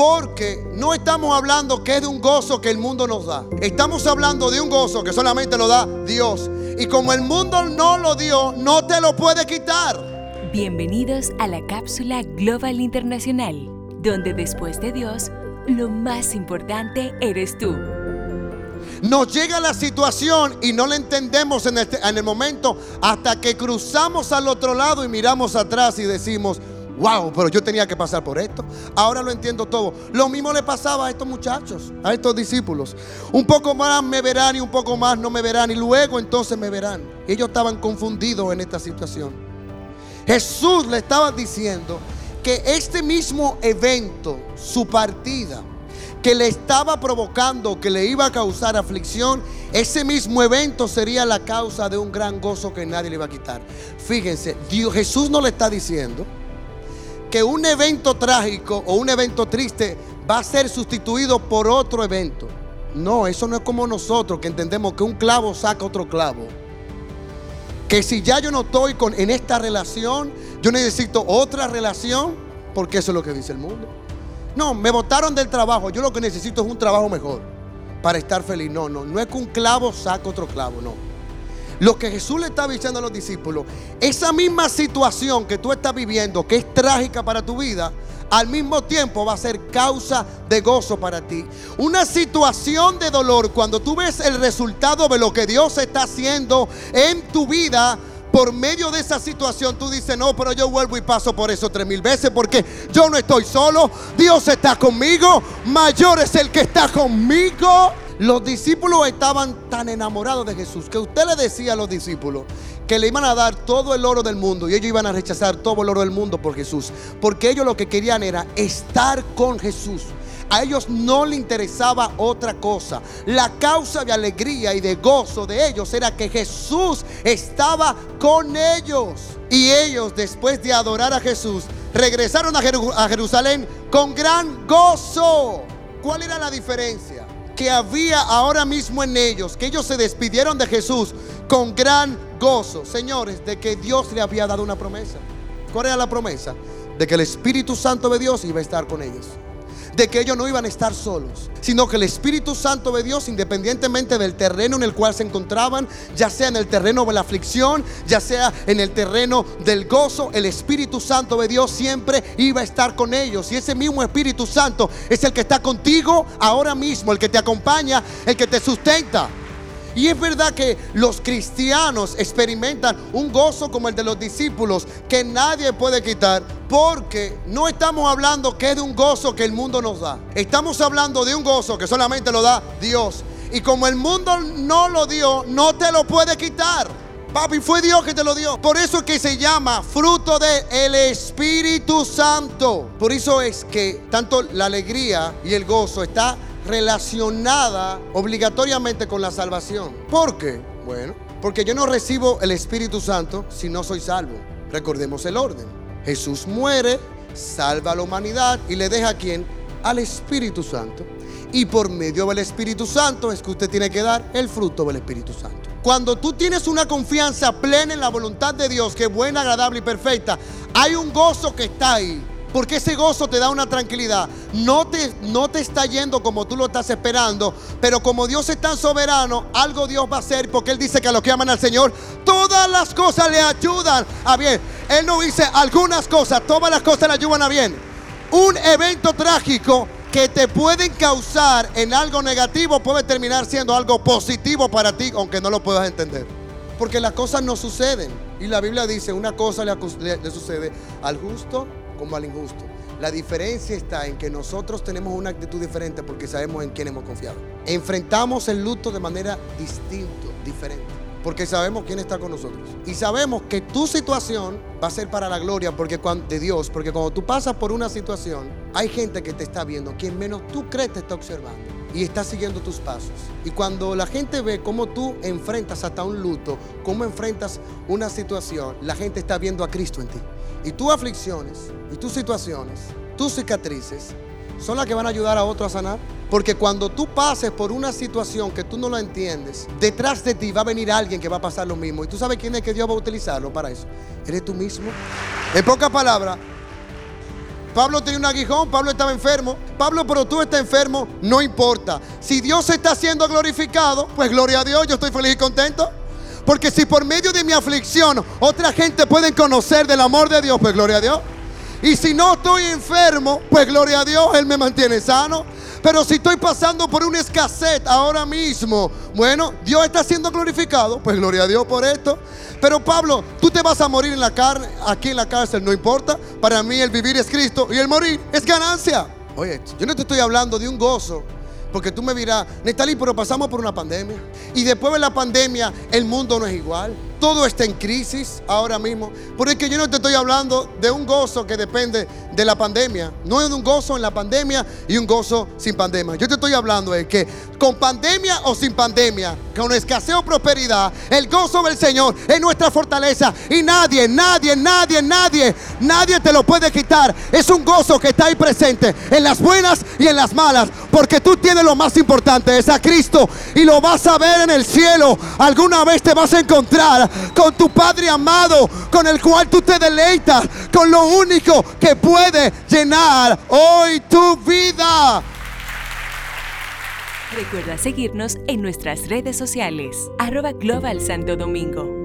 Porque no estamos hablando que es de un gozo que el mundo nos da. Estamos hablando de un gozo que solamente lo da Dios. Y como el mundo no lo dio, no te lo puede quitar. Bienvenidos a la cápsula Global Internacional, donde después de Dios, lo más importante eres tú. Nos llega la situación y no la entendemos en, este, en el momento hasta que cruzamos al otro lado y miramos atrás y decimos, wow, pero yo tenía que pasar por esto. Ahora lo entiendo todo. Lo mismo le pasaba a estos muchachos, a estos discípulos. Un poco más me verán y un poco más no me verán y luego entonces me verán. Ellos estaban confundidos en esta situación. Jesús le estaba diciendo que este mismo evento, su partida, que le estaba provocando, que le iba a causar aflicción, ese mismo evento sería la causa de un gran gozo que nadie le iba a quitar. Fíjense, Jesús no le está diciendo que un evento trágico o un evento triste va a ser sustituido por otro evento. No, eso no es como nosotros que entendemos que un clavo saca otro clavo. Que si ya yo no estoy con, en esta relación, yo necesito otra relación, porque eso es lo que dice el mundo. No, me botaron del trabajo, yo lo que necesito es un trabajo mejor para estar feliz. No, no, no es que un clavo saca otro clavo, no. Lo que Jesús le está diciendo a los discípulos, esa misma situación que tú estás viviendo, que es trágica para tu vida, al mismo tiempo va a ser causa de gozo para ti. Una situación de dolor, cuando tú ves el resultado de lo que Dios está haciendo en tu vida, por medio de esa situación tú dices, no, pero yo vuelvo y paso por eso tres mil veces porque yo no estoy solo, Dios está conmigo, mayor es el que está conmigo. Los discípulos estaban tan enamorados de Jesús que usted le decía a los discípulos que le iban a dar todo el oro del mundo y ellos iban a rechazar todo el oro del mundo por Jesús. Porque ellos lo que querían era estar con Jesús. A ellos no le interesaba otra cosa. La causa de alegría y de gozo de ellos era que Jesús estaba con ellos. Y ellos, después de adorar a Jesús, regresaron a Jerusalén con gran gozo. ¿Cuál era la diferencia? Que había ahora mismo en ellos, que ellos se despidieron de Jesús con gran gozo, señores, de que Dios le había dado una promesa. ¿Cuál era la promesa? De que el Espíritu Santo de Dios iba a estar con ellos de que ellos no iban a estar solos, sino que el Espíritu Santo de Dios, independientemente del terreno en el cual se encontraban, ya sea en el terreno de la aflicción, ya sea en el terreno del gozo, el Espíritu Santo de Dios siempre iba a estar con ellos. Y ese mismo Espíritu Santo es el que está contigo ahora mismo, el que te acompaña, el que te sustenta. Y es verdad que los cristianos experimentan un gozo como el de los discípulos que nadie puede quitar porque no estamos hablando que es de un gozo que el mundo nos da. Estamos hablando de un gozo que solamente lo da Dios. Y como el mundo no lo dio, no te lo puede quitar. Papi, fue Dios que te lo dio. Por eso es que se llama fruto del Espíritu Santo. Por eso es que tanto la alegría y el gozo está relacionada obligatoriamente con la salvación. ¿Por qué? Bueno, porque yo no recibo el Espíritu Santo si no soy salvo. Recordemos el orden. Jesús muere, salva a la humanidad y le deja a quién? Al Espíritu Santo. Y por medio del Espíritu Santo es que usted tiene que dar el fruto del Espíritu Santo. Cuando tú tienes una confianza plena en la voluntad de Dios, que es buena, agradable y perfecta, hay un gozo que está ahí. Porque ese gozo te da una tranquilidad. No te, no te está yendo como tú lo estás esperando, pero como Dios es tan soberano, algo Dios va a hacer porque Él dice que a los que aman al Señor, todas las cosas le ayudan a bien. Él no dice algunas cosas, todas las cosas le ayudan a bien. Un evento trágico que te pueden causar en algo negativo puede terminar siendo algo positivo para ti, aunque no lo puedas entender. Porque las cosas no suceden. Y la Biblia dice, una cosa le, le sucede al justo como al injusto. La diferencia está en que nosotros tenemos una actitud diferente porque sabemos en quién hemos confiado. Enfrentamos el luto de manera distinta, diferente, porque sabemos quién está con nosotros. Y sabemos que tu situación va a ser para la gloria porque de Dios, porque cuando tú pasas por una situación, hay gente que te está viendo, quien menos tú crees te está observando y está siguiendo tus pasos. Y cuando la gente ve cómo tú enfrentas hasta un luto, cómo enfrentas una situación, la gente está viendo a Cristo en ti. Y tus aflicciones y tus situaciones, tus cicatrices, son las que van a ayudar a otro a sanar. Porque cuando tú pases por una situación que tú no la entiendes, detrás de ti va a venir alguien que va a pasar lo mismo. Y tú sabes quién es que Dios va a utilizarlo para eso. Eres tú mismo. En pocas palabras, Pablo tenía un aguijón, Pablo estaba enfermo. Pablo, pero tú estás enfermo, no importa. Si Dios está siendo glorificado, pues gloria a Dios, yo estoy feliz y contento. Porque si por medio de mi aflicción otra gente puede conocer del amor de Dios, pues gloria a Dios. Y si no estoy enfermo, pues gloria a Dios, Él me mantiene sano. Pero si estoy pasando por una escasez ahora mismo, bueno, Dios está siendo glorificado, pues gloria a Dios por esto. Pero Pablo, tú te vas a morir en la carne, aquí en la cárcel, no importa. Para mí el vivir es Cristo y el morir es ganancia. Oye, yo no te estoy hablando de un gozo porque tú me dirás, Netali, pero pasamos por una pandemia. Y después de la pandemia, el mundo no es igual. Todo está en crisis ahora mismo. Porque es que yo no te estoy hablando de un gozo que depende de la pandemia. No es un gozo en la pandemia y un gozo sin pandemia. Yo te estoy hablando de que con pandemia o sin pandemia, con escasez o prosperidad, el gozo del Señor es nuestra fortaleza. Y nadie, nadie, nadie, nadie, nadie te lo puede quitar. Es un gozo que está ahí presente en las buenas y en las malas. Porque tú tienes lo más importante, es a Cristo. Y lo vas a ver en el cielo. Alguna vez te vas a encontrar con tu Padre amado, con el cual tú te deleitas, con lo único que puede llenar hoy tu vida. Recuerda seguirnos en nuestras redes sociales, arroba Global Santo Domingo.